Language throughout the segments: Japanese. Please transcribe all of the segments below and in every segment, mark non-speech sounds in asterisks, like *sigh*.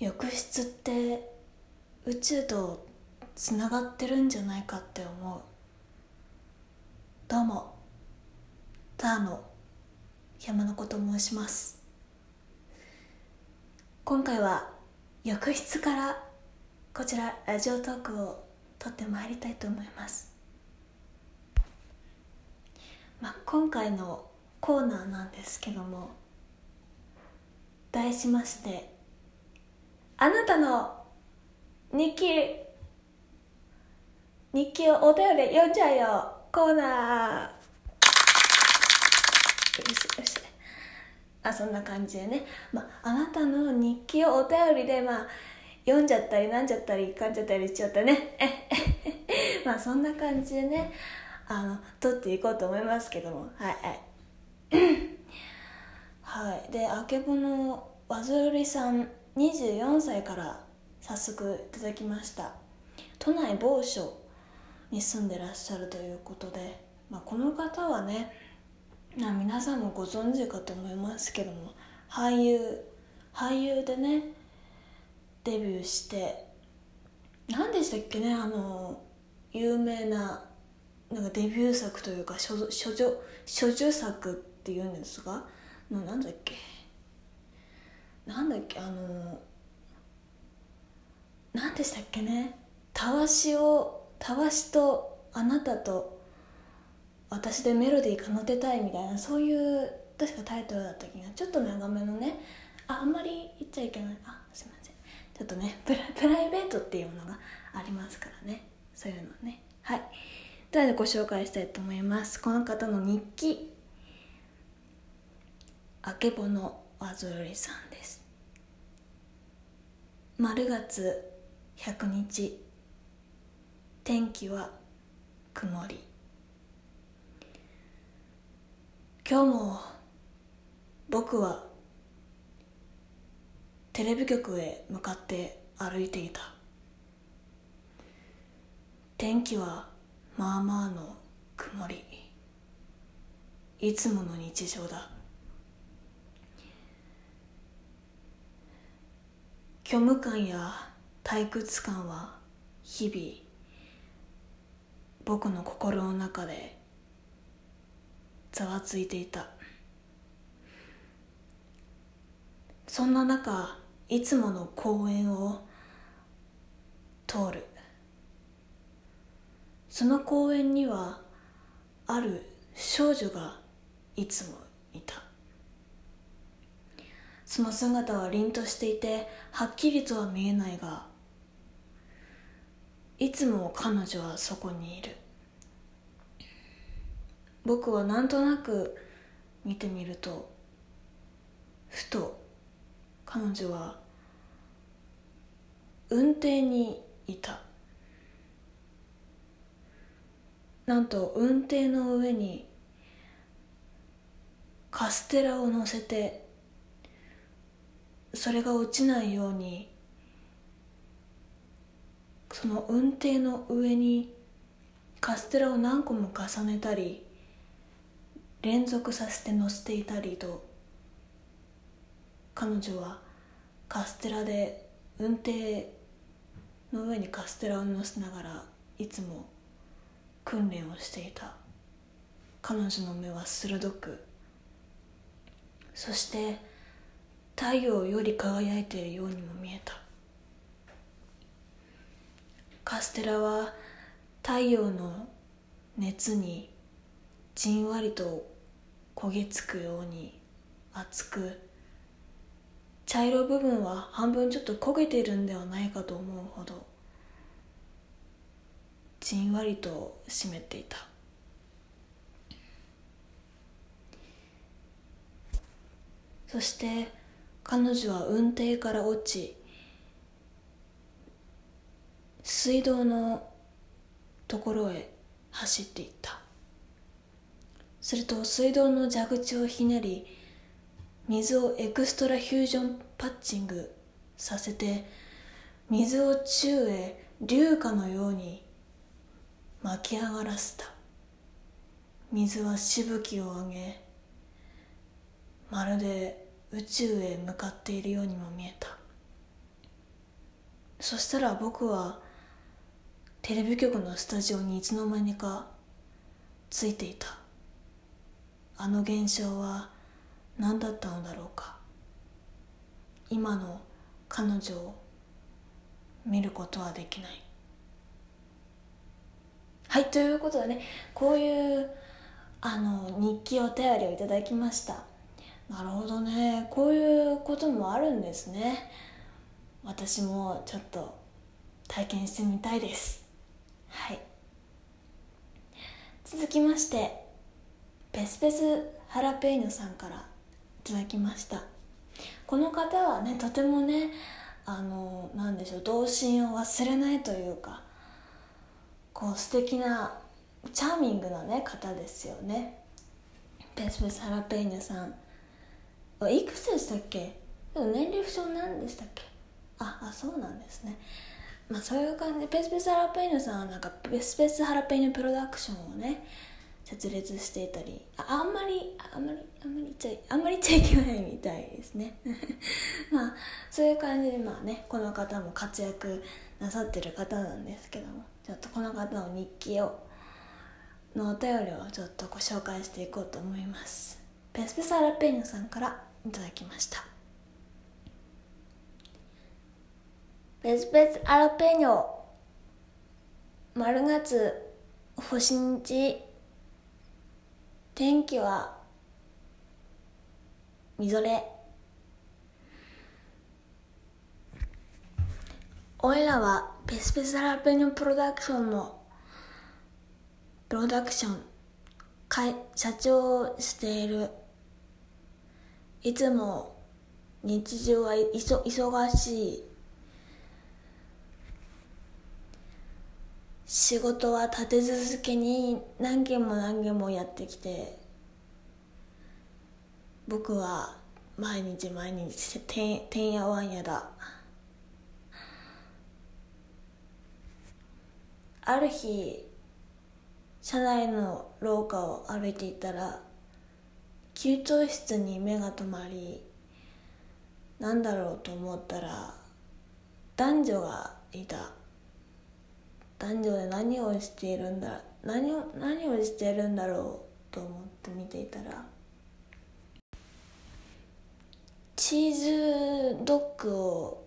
浴室って宇宙とつながってるんじゃないかって思う。どうも。ターの山の子と申します。今回は浴室からこちらラジオトークを撮ってまいりたいと思います。まあ今回のコーナーなんですけども題しましてあなたの日記日記をお便り読んじゃうよ。コーナー。よしよし。あそんな感じでね、まあ、あなたの日記をお便りでまあ読んじゃったりなんじゃったりかんじゃったりしちゃったね。*laughs* まあそんな感じでね。あの撮っていこうと思いますけども。はいはい。はい。*clears throat* であけぼのわずるりさん。24歳から早速いただきました。都内某所に住んでらっしゃるということで、まあ、この方はねまあ皆さんもご存知かと思いますけども俳優俳優でねデビューして何でしたっけねあの有名ななんかデビュー作というか処女作っていうんですがなんだっけ？なんだっけあの何でしたっけね。たわしをたわしとあなたと私でメロディー奏でたいみたいなそういう確かタイトルだった気がちょっと長めのね。ああんまり言っちゃいけない。あすいません。ちょっとねプラプライベートっていうものがありますからね。そういうのね。はい。というわけでご紹介したいと思います。この方の日記。あけぼのわずるりさん。丸月百日。天気は曇り。今日も僕はテレビ局へ向かって歩いていた。天気はまあまあの曇り。いつもの日常だ。虚無感や退屈感は日々僕の心の中でざわついていた。そんな中いつもの公園を通る。その公園にはある少女がいつもいた。その姿は凛としていてはっきりとは見えないがいつも彼女はそこにいる。僕はなんとなく見てみるとふと彼女は運転にいた。なんと運転の上にカステラを乗せてそれが落ちないようにその運転の上にカステラを何個も重ねたり連続させて乗せていたりと彼女はカステラで運転の上にカステラを乗せながらいつも訓練をしていた。彼女の目は鋭くそして太陽より輝いているようにも見えた。カステラは太陽の熱にじんわりと焦げつくように熱く茶色部分は半分ちょっと焦げているんではないかと思うほどじんわりと湿っていた。そして彼女は運転から落ち水道のところへ走っていった。すると水道の蛇口をひねり水をエクストラフュージョンパッチングさせて水を宙へ流下のように巻き上がらせた。水はしぶきを上げまるで宇宙へ向かっているようにも見えた。そしたら僕はテレビ局のスタジオにいつの間にかついていた。あの現象は何だったのだろうか。今の彼女を見ることはできない。はいということでねこういうあの日記お便りをいただきました。なるほどね。こういうこともあるんですね。私もちょっと体験してみたいです。はい。続きましてペスペスハラペーニョさんからいただきました。この方はねとてもねあのなんでしょう童心を忘れないというかこう素敵なチャーミングなね方ですよね。ペスペスハラペーニョさん。いくつでしたっけ？年齢不詳なんでしたっけ？ああそうなんですね。まあそういう感じ。でペスペスハラペーニョさんはなんかペスペスハラペーニョプロダクションをね設立していたり。ああんまりあんまりあんまり言っちゃいあんまりちゃいけないみたいですね。*laughs* まあそういう感じでまあねこの方も活躍なさってる方なんですけども。ちょっとこの方の日記をのお便りをちょっとご紹介していこうと思います。ペスペスハラペーニョさんからいただきました。ペスペスアラペニョ丸月星日天気はみぞれ。おいらはペスペスアラペニョプロダクションのプロダクション社長をしている。いつも日常はいそ忙しい仕事は立て続けに何件も何件もやってきて僕は毎日毎日てんてんやわんやだ。ある日車内の廊下を歩いていたら給湯室に目が留まりなんだろうと思ったら男女がいた。男女で何をしているんだ何を何をしているんだろうと思って見ていたらチーズドッグを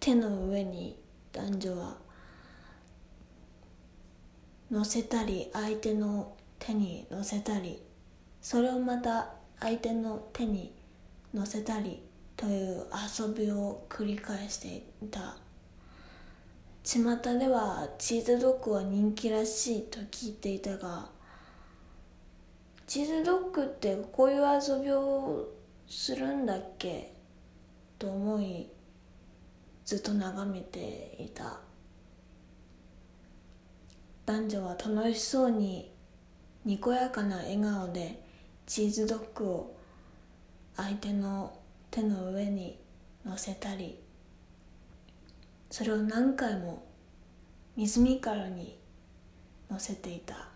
手の上に男女は乗せたり相手の手に乗せたりそれをまた相手の手に乗せたりという遊びを繰り返していた。巷ではチーズドッグは人気らしいと聞いていたがチーズドッグってこういう遊びをするんだっけと思いずっと眺めていた。男女は楽しそうににこやかな笑顔でチーズドッグを相手の手の上に乗せたりそれを何回も水みからに乗せていた。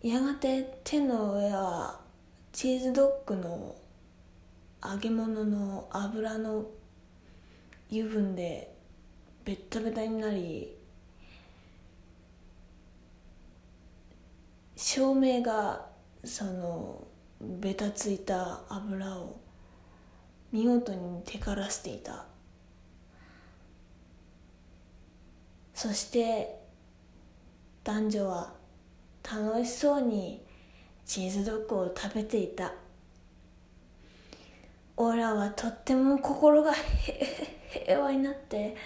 やがて手の上はチーズドッグの揚げ物の油の油分でベッタベタになり照明がそのベタついた油を見事にテカらせていた。そして男女は楽しそうにチーズドッグを食べていた。オラはとっても心が平和になって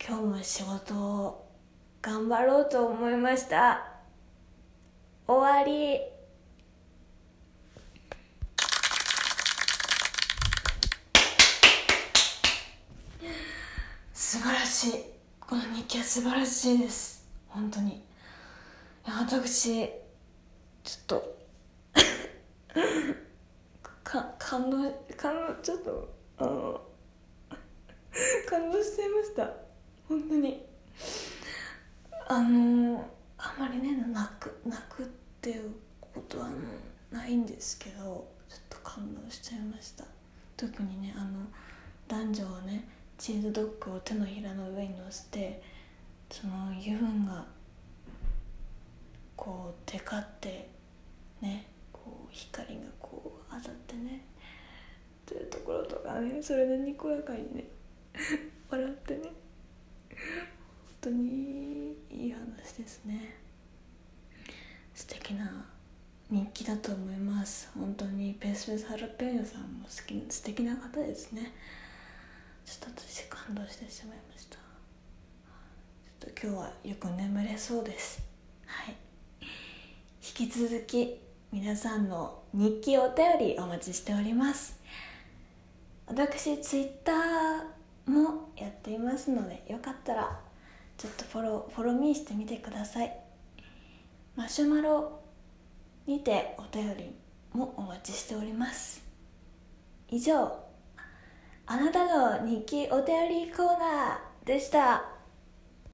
今日も仕事を頑張ろうと思いました終わり。素晴らしい。この日記は素晴らしいです。本当に。私ちょっと *laughs* か感動感動ちょっとあの感動しちゃいました。本当に。あのあまりね泣く泣くっていうことはないんですけどちょっと感動しちゃいました。特にねあの男女はねチーズドッグを手のひらの上に乗せてその油分がこうテカってねこう光がこう当たってねっていうところとかねそれでにこやかにね笑ってね。当にいい話ですね。素敵な日記だと思います。本当にペースペースハラペーニョさんも好き素敵な方ですね。ちょっと私感動してしまいました。ちょっと今日はよく眠れそうです。はい。引き続き皆さんの日記お便りお待ちしております。私ツイッターもやっていますのでよかったらちょっとフォローフォローミーしてみてください。マシュマロにてお便りもお待ちしております。以上あなたの日記お便りコーナーでした。